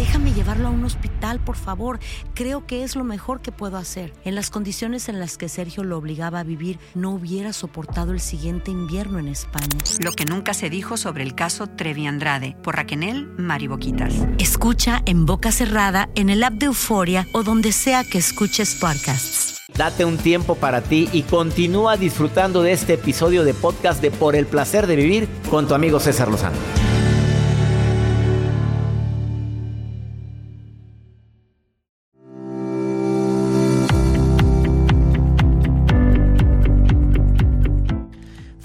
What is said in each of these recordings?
Déjame llevarlo a un hospital, por favor. Creo que es lo mejor que puedo hacer. En las condiciones en las que Sergio lo obligaba a vivir, no hubiera soportado el siguiente invierno en España. Lo que nunca se dijo sobre el caso Trevi Andrade, por Raquel Mariboquitas. Escucha en boca cerrada, en el app de Euforia o donde sea que escuches podcasts. Date un tiempo para ti y continúa disfrutando de este episodio de podcast de Por el placer de vivir con tu amigo César Lozano.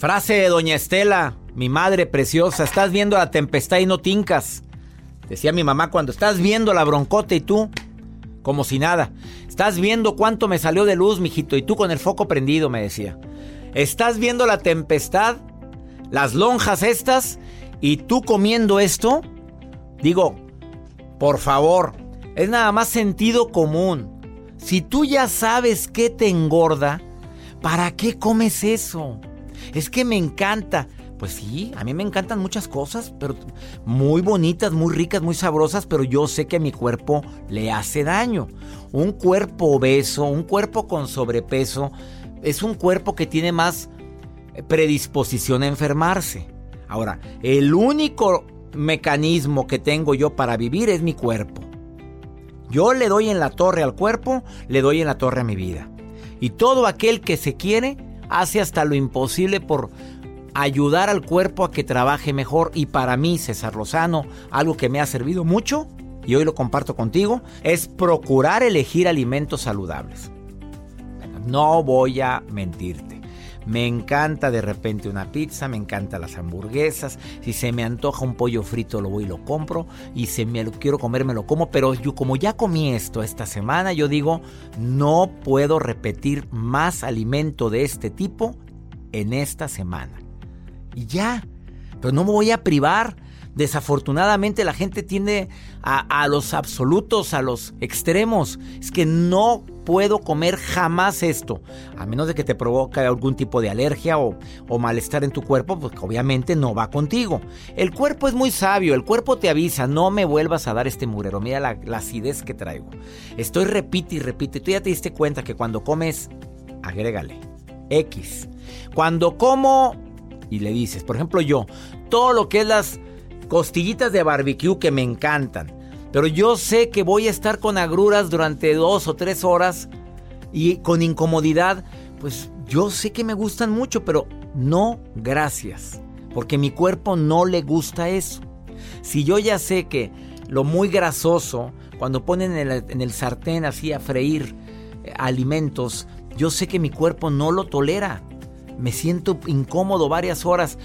Frase de Doña Estela, mi madre preciosa, estás viendo la tempestad y no tincas. Decía mi mamá cuando estás viendo la broncota y tú, como si nada. Estás viendo cuánto me salió de luz, mijito, y tú con el foco prendido, me decía. Estás viendo la tempestad, las lonjas estas, y tú comiendo esto. Digo, por favor, es nada más sentido común. Si tú ya sabes qué te engorda, ¿para qué comes eso? Es que me encanta. Pues sí, a mí me encantan muchas cosas, pero muy bonitas, muy ricas, muy sabrosas, pero yo sé que a mi cuerpo le hace daño. Un cuerpo obeso, un cuerpo con sobrepeso, es un cuerpo que tiene más predisposición a enfermarse. Ahora, el único mecanismo que tengo yo para vivir es mi cuerpo. Yo le doy en la torre al cuerpo, le doy en la torre a mi vida. Y todo aquel que se quiere hace hasta lo imposible por ayudar al cuerpo a que trabaje mejor. Y para mí, César Lozano, algo que me ha servido mucho, y hoy lo comparto contigo, es procurar elegir alimentos saludables. No voy a mentirte. Me encanta de repente una pizza, me encantan las hamburguesas. Si se me antoja un pollo frito, lo voy y lo compro. Y si me lo quiero comer, me lo como. Pero yo, como ya comí esto esta semana, yo digo, no puedo repetir más alimento de este tipo en esta semana. Y ya. Pero no me voy a privar. Desafortunadamente la gente tiende a, a, los absolutos, a los extremos. Es que no puedo comer jamás esto. A menos de que te provoque algún tipo de alergia o, o malestar en tu cuerpo, pues obviamente no va contigo. El cuerpo es muy sabio, el cuerpo te avisa, no me vuelvas a dar este murero. Mira la, la acidez que traigo. Estoy repite y repite. Tú ya te diste cuenta que cuando comes, agrégale. X. Cuando como y le dices, por ejemplo yo, todo lo que es las costillitas de barbecue que me encantan. Pero yo sé que voy a estar con agruras durante dos o tres horas y con incomodidad. Pues yo sé que me gustan mucho, pero no gracias. Porque mi cuerpo no le gusta eso. Si yo ya sé que lo muy grasoso, cuando ponen en el, sartén así a freír eh, alimentos, yo sé que mi cuerpo no lo tolera. Me siento incómodo varias horas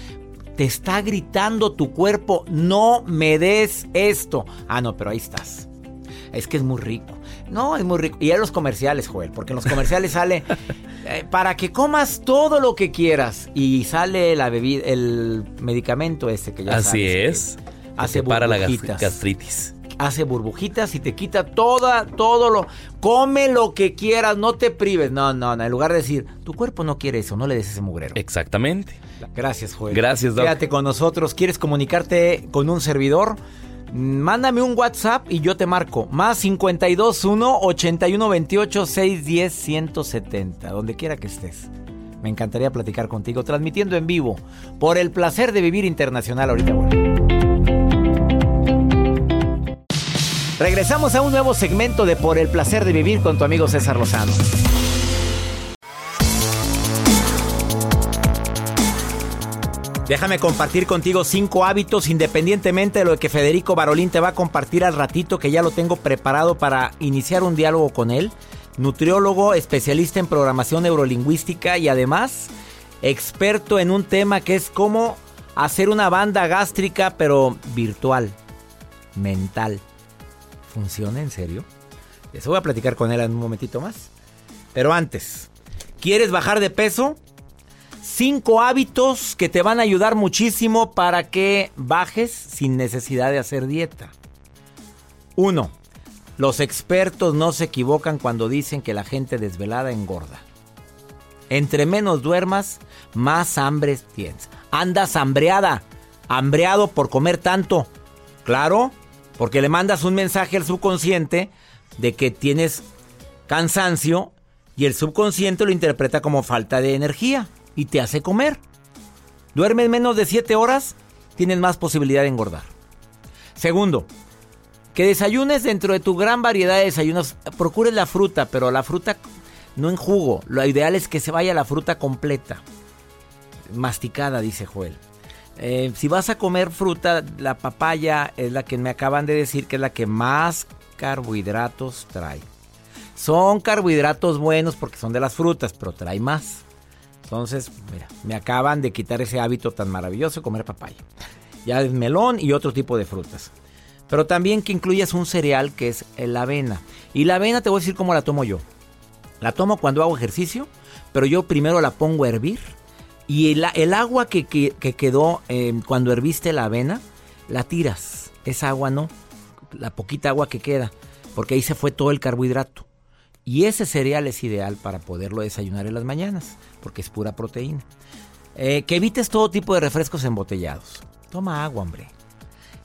te está gritando tu cuerpo, no me des esto. Ah, no, pero ahí estás. Es que es muy rico. No, es muy rico. Y en los comerciales, Joel, porque en los comerciales sale eh, para que comas todo lo que quieras. Y sale la bebida, el medicamento este que ya Así sabes, es. Hace para la gastritis. Hace burbujitas y te quita toda, todo lo. Come lo que quieras, no te prives. No, no, no. En lugar de decir, tu cuerpo no quiere eso, no le des ese mugrero. Exactamente. Gracias, Joel. Gracias, Doc. Quédate con nosotros. ¿Quieres comunicarte con un servidor? Mándame un WhatsApp y yo te marco. Más 521 8128 610 170. Donde quiera que estés. Me encantaría platicar contigo, transmitiendo en vivo. Por el placer de vivir internacional. Ahorita bueno. Regresamos a un nuevo segmento de Por el placer de vivir con tu amigo César Lozano. Déjame compartir contigo cinco hábitos independientemente de lo que Federico Barolín te va a compartir al ratito que ya lo tengo preparado para iniciar un diálogo con él. Nutriólogo, especialista en programación neurolingüística y además experto en un tema que es cómo hacer una banda gástrica pero virtual, mental. ¿Funciona en serio? Eso voy a platicar con él en un momentito más. Pero antes, ¿quieres bajar de peso? Cinco hábitos que te van a ayudar muchísimo para que bajes sin necesidad de hacer dieta. Uno, Los expertos no se equivocan cuando dicen que la gente desvelada engorda. Entre menos duermas, más hambre tienes. Andas hambreada, hambreado por comer tanto. Claro, porque le mandas un mensaje al subconsciente de que tienes cansancio y el subconsciente lo interpreta como falta de energía y te hace comer. Duermes menos de 7 horas, tienes más posibilidad de engordar. Segundo, que desayunes dentro de tu gran variedad de desayunos. Procures la fruta, pero la fruta no en jugo. Lo ideal es que se vaya la fruta completa. Masticada, dice Joel. Eh, si vas a comer fruta, la papaya es la que me acaban de decir que es la que más carbohidratos trae. Son carbohidratos buenos porque son de las frutas, pero trae más. Entonces, mira, me acaban de quitar ese hábito tan maravilloso de comer papaya. Ya es melón y otro tipo de frutas. Pero también que incluyas un cereal que es la avena. Y la avena te voy a decir cómo la tomo yo. La tomo cuando hago ejercicio, pero yo primero la pongo a hervir. Y el, agua que, quedó em, cuando herviste la avena, la tiras. Esa agua no, la poquita agua que queda, porque ahí se fue todo el carbohidrato. Y ese cereal es ideal para poderlo desayunar en las mañanas, porque es pura proteína. Eh, que evites todo tipo de refrescos embotellados. Toma agua, hombre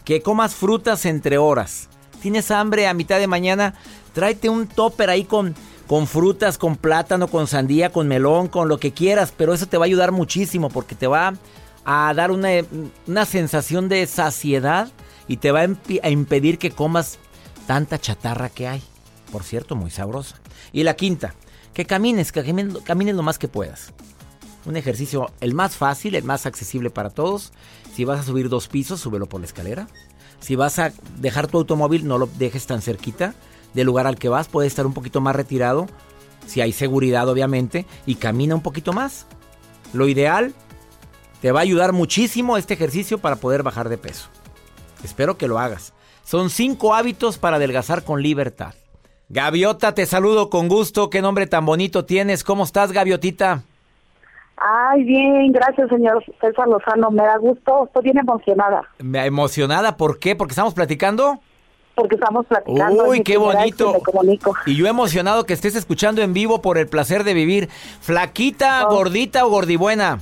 que comas frutas entre horas. ¿Tienes hambre a mitad de mañana? Tráete un topper ahí con, con frutas, con plátano, con sandía, con melón, con lo que quieras, pero eso te va a ayudar muchísimo porque te va a dar una, una sensación de saciedad y te va a, impedir que comas tanta chatarra que hay. Por cierto, muy sabrosa. Y la quinta, que camines, que camines lo más que puedas. Un ejercicio el más fácil, el más accesible para todos. Si vas a subir dos pisos, súbelo por la escalera. Si vas a dejar tu automóvil, no lo dejes tan cerquita del lugar al que vas. Puede estar un poquito más retirado, si hay seguridad obviamente, y camina un poquito más. Lo ideal, te va a ayudar muchísimo este ejercicio para poder bajar de peso. Espero que lo hagas. Son cinco hábitos para adelgazar con libertad. Gaviota, te saludo con gusto. Qué nombre tan bonito tienes. ¿Cómo estás, Gaviotita? Ay, bien, gracias, señor César Lozano. Me da gusto, estoy bien emocionada. ¿Emocionada? ¿Por qué? ¿Porque estamos platicando? Porque estamos platicando. Uy, qué bonito. Y yo emocionado que estés escuchando en vivo por el placer de vivir. ¿Flaquita, gordita o gordibuena?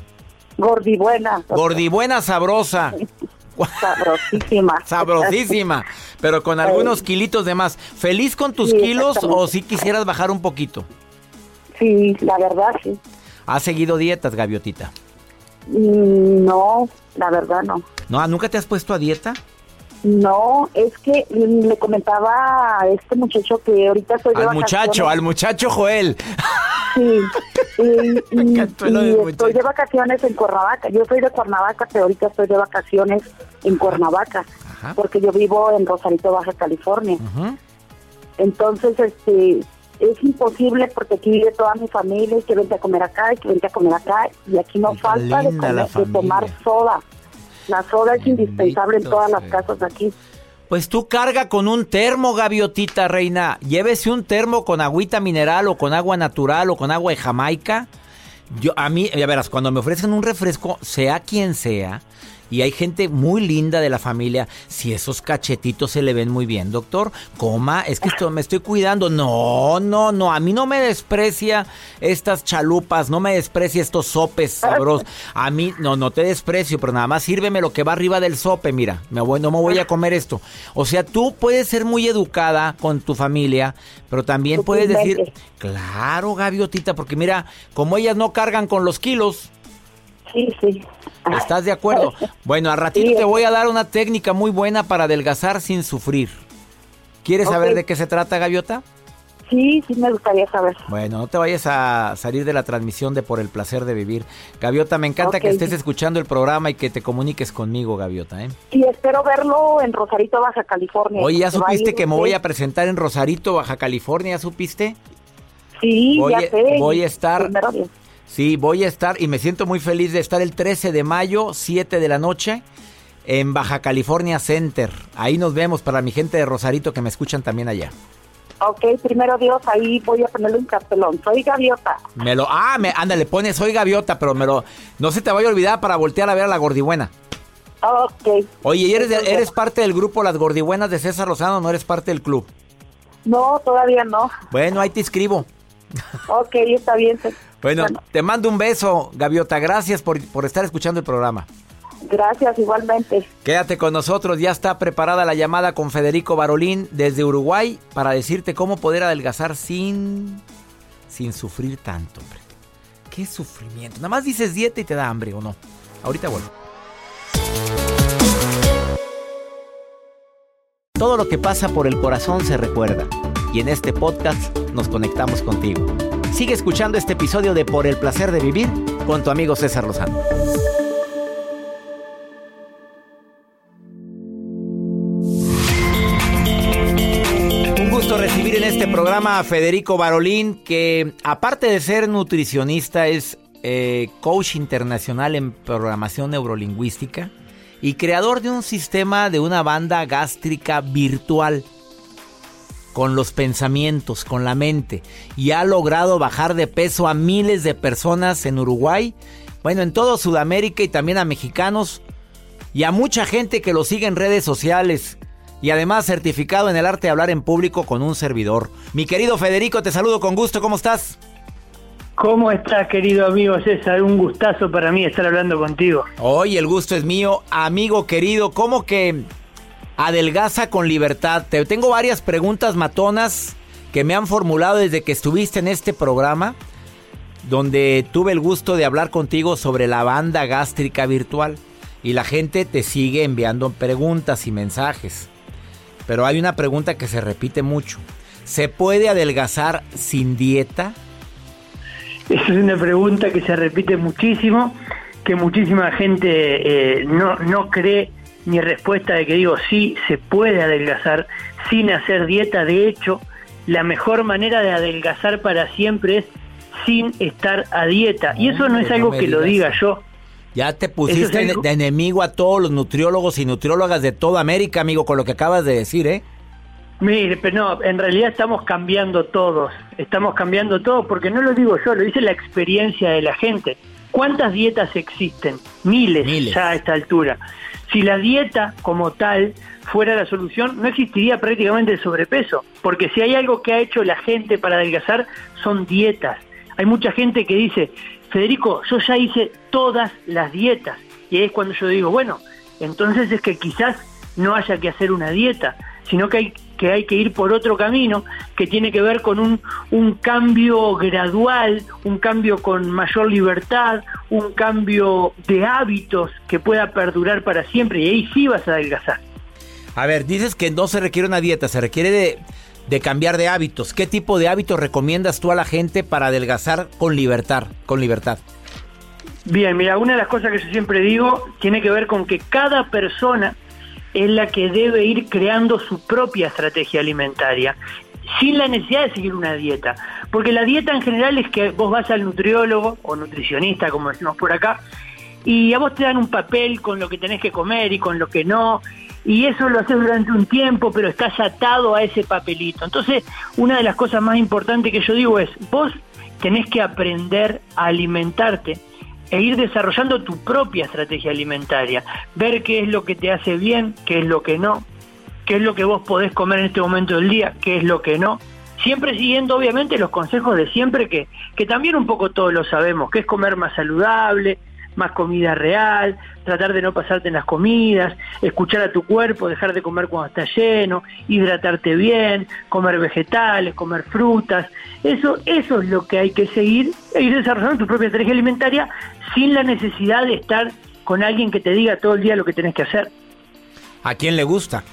Gordibuena. Gordibuena sabrosa. Sabrosísima. Sabrosísima, pero con algunos kilitos de más. ¿Feliz con tus kilos o si quisieras bajar un poquito? Sí, la verdad sí. ¿Has seguido dietas, Gaviotita? Mm, no, la verdad no. ¿No? ¿Nunca te has puesto a dieta? No, es que le comentaba a este muchacho que ahorita estoy de Al muchacho, al muchacho Joel. Sí, y, estoy de vacaciones en Cuernavaca. Yo soy de Cuernavaca, pero ahorita estoy de vacaciones en Cuernavaca, porque yo vivo en Rosarito, Baja California. Entonces, este, es imposible porque aquí vive toda mi familia y que vente a comer acá y que vente a comer acá y aquí no falta de, de, tomar soda. La soda es indispensable en todas las casas aquí. Pues tú carga con un termo, gaviotita reina. Llévese un termo con agüita mineral o con agua natural o con agua de Jamaica. Yo a mí, ya verás, cuando me ofrecen un refresco, sea quien sea, y hay gente muy linda de la familia. Si esos cachetitos se le ven muy bien, doctor, coma, es que esto, me estoy cuidando. No, no, no, a mí no me desprecia estas chalupas, no me desprecia estos sopes sabrosos. A mí, no, no te desprecio, pero nada más sírveme lo que va arriba del sope, mira, me voy, no me voy a comer esto. O sea, tú puedes ser muy educada con tu familia, pero también puedes decir, claro, gaviotita, porque mira, como ellas no cargan con los kilos, Sí, sí. ¿Estás de acuerdo? Bueno, a ratito te voy a dar una técnica muy buena para adelgazar sin sufrir. ¿Quieres saber de qué se trata, Gaviota? Sí, sí me gustaría saber. Bueno, no te vayas a salir de la transmisión de Por el Placer de Vivir. Gaviota, me encanta que estés escuchando el programa y que te comuniques conmigo, Gaviota. ¿eh? Y espero verlo en Rosarito, Baja California. Oye, ¿ya supiste que me voy a presentar en Rosarito, Baja California? ¿Ya supiste? Sí, ya sé. Voy a estar... Sí, voy a estar y me siento muy feliz de estar el 13 de mayo, 7 de la noche, en Baja California Center. Ahí nos vemos para mi gente de Rosarito que me escuchan también allá. Ok, primero Dios, ahí voy a ponerle un cartelón. Soy gaviota. Me lo, ah, me, ándale, pone soy gaviota, pero me lo, no se te vaya a olvidar para voltear a ver a la gordibuena. Ok. Oye, ¿y eres, eres parte del grupo Las Gordibuenas de César Lozano no eres parte del club? No, todavía no. Bueno, ahí te escribo. Ok, está bien. Bueno, te mando un beso, Gaviota. Gracias por, por estar escuchando el programa. Gracias, igualmente. Quédate con nosotros, ya está preparada la llamada con Federico Barolín desde Uruguay para decirte cómo poder adelgazar sin, sin sufrir tanto, hombre. Qué sufrimiento. Nada más dices dieta y te da hambre, ¿o no? Ahorita vuelvo. Todo lo que pasa por el corazón se recuerda. Y en este podcast nos conectamos contigo. Sigue escuchando este episodio de Por el placer de vivir con tu amigo César Lozano. recibir en este programa a Federico Barolín, que aparte de ser nutricionista es eh, coach internacional en programación neurolingüística y creador de un sistema de una banda gástrica virtual con los pensamientos, con la mente, y ha logrado bajar de peso a miles de personas en Uruguay, bueno, en todo Sudamérica y también a mexicanos y a mucha gente que lo sigue en redes sociales y además certificado en el arte de hablar en público con un servidor. Mi querido Federico, te saludo con gusto, ¿cómo estás? ¿Cómo estás, querido amigo César? Un gustazo para mí estar hablando contigo. Hoy el gusto es mío, amigo querido. ¿Cómo que adelgaza con libertad? Te tengo varias preguntas matonas que me han formulado desde que estuviste en este programa, donde tuve el gusto de hablar contigo sobre la banda gástrica virtual. Y la gente te sigue enviando preguntas y mensajes. Pero hay una pregunta que se repite mucho. ¿Se puede adelgazar sin dieta? Esa es una pregunta que se repite muchísimo, que muchísima gente eh, no, no cree mi respuesta de que digo sí, se puede adelgazar sin hacer dieta. De hecho, la mejor manera de adelgazar para siempre es sin estar a dieta. Y eso no es algo que lo diga yo. Ya te pusiste de enemigo a todos los nutriólogos y nutriólogas de toda América, amigo, con lo que acabas de decir, ¿eh? Mire, pero no, en realidad estamos cambiando todos, estamos cambiando todos, porque no lo digo yo, lo dice la experiencia de la gente. ¿Cuántas dietas existen? Miles, Miles, ya a esta altura. Si la dieta como tal fuera la solución, no existiría prácticamente el sobrepeso, porque si hay algo que ha hecho la gente para adelgazar, son dietas. Hay mucha gente que dice, Federico, yo ya hice todas las dietas. Y es cuando yo digo, bueno, entonces es que quizás no haya que hacer una dieta, sino que hay que, hay que ir por otro camino que tiene que ver con un, un cambio gradual, un cambio con mayor libertad, un cambio de hábitos que pueda perdurar para siempre y ahí sí vas a adelgazar. A ver, dices que no se requiere una dieta, se requiere de de cambiar de hábitos. ¿Qué tipo de hábitos recomiendas tú a la gente para adelgazar con libertad? Con libertad? Bien, mira, una de las cosas que yo siempre digo tiene que ver con que cada persona es la que debe ir creando su propia estrategia alimentaria, sin la necesidad de seguir una dieta. Porque la dieta en general es que vos vas al nutriólogo o nutricionista, como decimos por acá, y a vos te dan un papel con lo que tenés que comer y con lo que no, y eso lo haces durante un tiempo, pero estás atado a ese papelito. Entonces, una de las cosas más importantes que yo digo es, vos tenés que aprender a alimentarte e ir desarrollando tu propia estrategia alimentaria, ver qué es lo que te hace bien, qué es lo que no, qué es lo que vos podés comer en este momento del día, qué es lo que no. Siempre siguiendo obviamente los consejos de siempre que, que también un poco todos lo sabemos, que es comer más saludable, más comida real, tratar de no pasarte en las comidas, escuchar a tu cuerpo, dejar de comer cuando está lleno, hidratarte bien, comer vegetales, comer frutas. Eso, eso es lo que hay que seguir e ir desarrollando tu propia estrategia alimentaria sin la necesidad de estar con alguien que te diga todo el día lo que tenés que hacer. ¿A quién le gusta?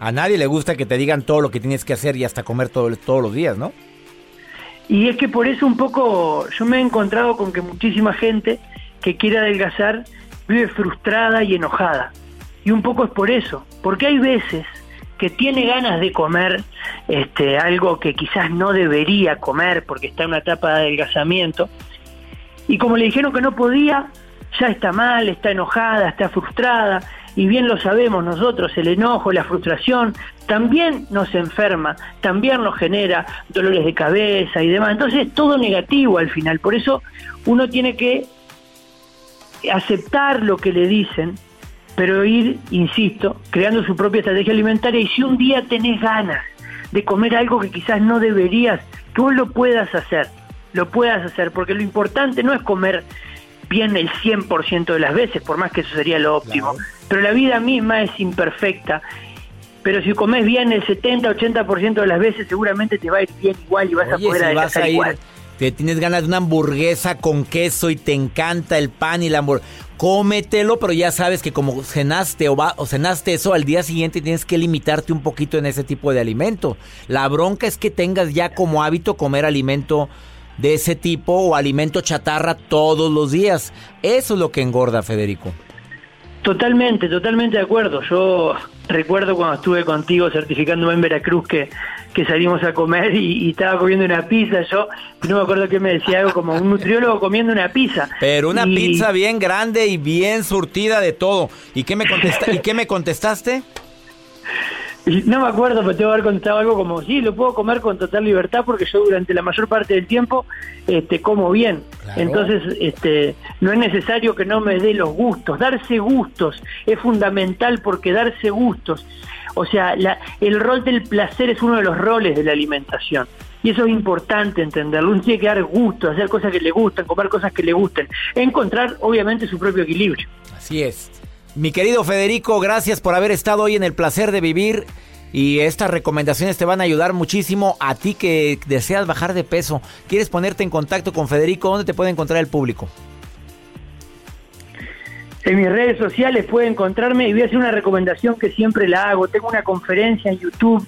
A nadie le gusta que te digan todo lo que tienes que hacer y hasta comer todo, todos los días, ¿no? Y es que por eso un poco yo me he encontrado con que muchísima gente que quiere adelgazar vive frustrada y enojada. Y un poco es por eso, porque hay veces que tiene ganas de comer este, algo que quizás no debería comer porque está en una etapa de adelgazamiento, y como le dijeron que no podía, ya está mal, está enojada, está frustrada, y bien lo sabemos nosotros, el enojo, la frustración, también nos enferma, también nos genera dolores de cabeza y demás. Entonces, todo negativo al final. Por eso uno tiene que aceptar lo que le dicen, pero ir, insisto, creando su propia estrategia alimentaria y si un día tenés ganas de comer algo que quizás no deberías, que vos lo puedas hacer, lo puedas hacer, porque lo importante no es comer bien el 100% de las veces, por más que eso sería lo óptimo, pero la vida misma es imperfecta. Pero si comes bien el 70-80% de las veces, seguramente te va a ir bien igual y vas a poder adelgazar igual tienes ganas de una hamburguesa con queso y te encanta el pan y la hamburguesa, cómetelo, pero ya sabes que como cenaste o, o cenaste eso al día siguiente tienes que limitarte un poquito en ese tipo de alimento. La bronca es que tengas ya como hábito comer alimento de ese tipo o alimento chatarra todos los días. Eso es lo que engorda, Federico. Totalmente, totalmente de acuerdo. Yo recuerdo cuando estuve contigo certificándome en Veracruz que, que salimos a comer y, estaba comiendo una pizza. Yo no me acuerdo qué me decía, algo como un nutriólogo comiendo una pizza. Pero una pizza bien grande y bien surtida de todo. ¿Y qué me, ¿y qué me contestaste? No me acuerdo, pero tengo que haber contestado algo como, sí, lo puedo comer con total libertad porque yo durante la mayor parte del tiempo este, como bien. Entonces, este, no es necesario que no me dé los gustos. Darse gustos es fundamental porque darse gustos, o sea, la, el rol del placer es uno de los roles de la alimentación. Y eso es importante entenderlo. Uno tiene que dar gusto, hacer cosas que le gustan, comer cosas que le gusten. Encontrar, obviamente, su propio equilibrio. Así es. Mi querido Federico, gracias por haber estado hoy en el placer de vivir. Y estas recomendaciones te van a ayudar muchísimo a ti que deseas bajar de peso. ¿Quieres ponerte en contacto con Federico? ¿Dónde te puede encontrar el público? En mis redes sociales puede encontrarme y voy a hacer una recomendación que siempre la hago. Tengo una conferencia en YouTube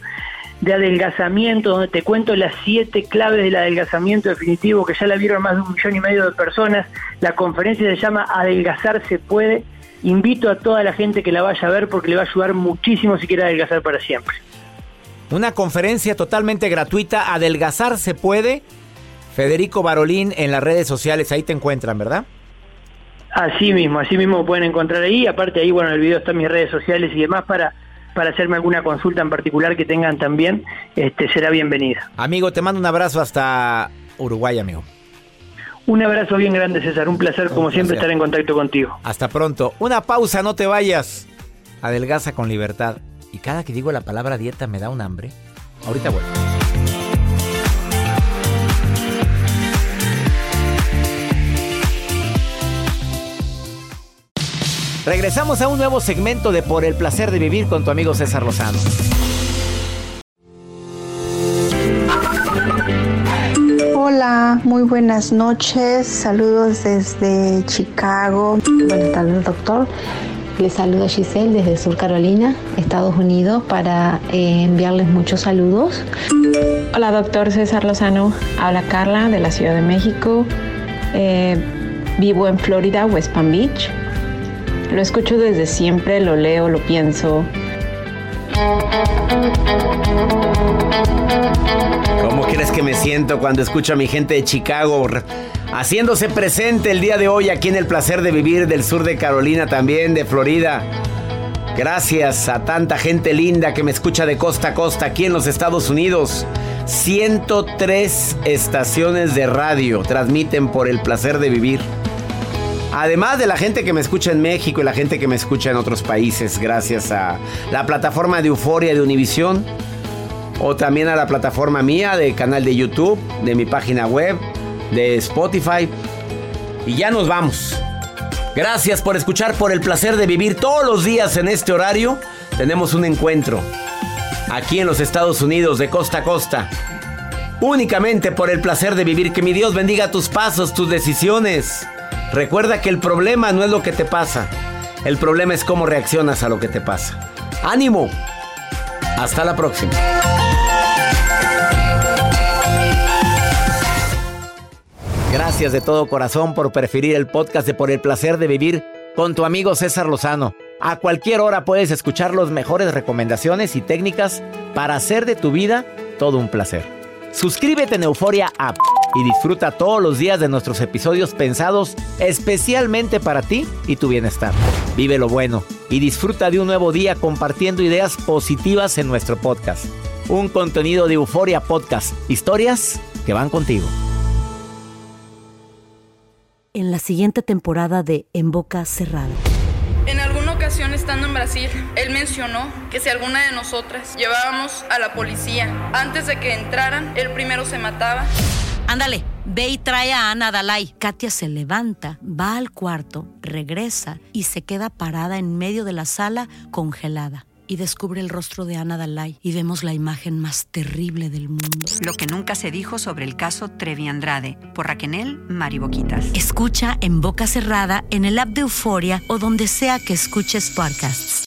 de adelgazamiento donde te cuento las siete claves del adelgazamiento definitivo que ya la vieron más de un millón y medio de personas. La conferencia se llama Adelgazar se puede invito a toda la gente que la vaya a ver porque le va a ayudar muchísimo si quiere adelgazar para siempre. Una conferencia totalmente gratuita, Adelgazar se puede. Federico Barolín en las redes sociales, ahí te encuentran, ¿verdad? Así mismo, así mismo pueden encontrar ahí. Aparte ahí, bueno, el video está en mis redes sociales y demás para, para hacerme alguna consulta en particular que tengan también, este, será bienvenida. Amigo, te mando un abrazo hasta Uruguay, amigo. Un abrazo bien grande, César. Un placer, como siempre, estar en contacto contigo. Hasta pronto. Una pausa, no te vayas. Adelgaza con libertad. Y cada que digo la palabra dieta me da un hambre. Ahorita vuelvo. Regresamos a un nuevo segmento de Por el placer de vivir con tu amigo César Lozano. Muy buenas noches. Saludos desde Chicago. Buenas tardes, doctor. Les saluda Giselle desde Sur Carolina, Estados Unidos, para eh, enviarles muchos saludos. Hola, doctor César Lozano. Habla Carla de la Ciudad de México. Eh, vivo en Florida, West Palm Beach. Lo escucho desde siempre, lo leo, lo pienso. ¿Cómo crees que me siento cuando escucho a mi gente de Chicago haciéndose presente el día de hoy aquí en el placer de vivir del sur de Carolina también, de Florida? Gracias a tanta gente linda que me escucha de costa a costa aquí en los Estados Unidos. 103 estaciones de radio transmiten por el placer de vivir. Además de la gente que me escucha en México y la gente que me escucha en otros países, gracias a la plataforma de Euforia de Univisión, o también a la plataforma mía de canal de YouTube, de mi página web, de Spotify. Y ya nos vamos. Gracias por escuchar, por el placer de vivir todos los días en este horario. Tenemos un encuentro aquí en los Estados Unidos de costa a costa. Únicamente por el placer de vivir. Que mi Dios bendiga tus pasos, tus decisiones. Recuerda que el problema no es lo que te pasa. El problema es cómo reaccionas a lo que te pasa. ¡Ánimo! Hasta la próxima. Gracias de todo corazón por preferir el podcast de Por el placer de vivir con tu amigo César Lozano. A cualquier hora puedes escuchar las mejores recomendaciones y técnicas para hacer de tu vida todo un placer. Suscríbete en Euforia App y disfruta todos los días de nuestros episodios pensados especialmente para ti y tu bienestar. Vive lo bueno y disfruta de un nuevo día compartiendo ideas positivas en nuestro podcast. Un contenido de Euforia Podcast, historias que van contigo. En la siguiente temporada de En Boca Cerrada. En alguna ocasión estando en Brasil, él mencionó que si alguna de nosotras llevábamos a la policía antes de que entraran, él primero se mataba. Ándale, ve y trae a Ana Dalai. Katia se levanta, va al cuarto, regresa y se queda parada en medio de la sala congelada y descubre el rostro de Ana Dalai y vemos la imagen más terrible del mundo. Lo que nunca se dijo sobre el caso Trevi Andrade por Raquel Mariboquitas. Escucha en boca cerrada, en el app de Euforia o donde sea que escuches podcasts.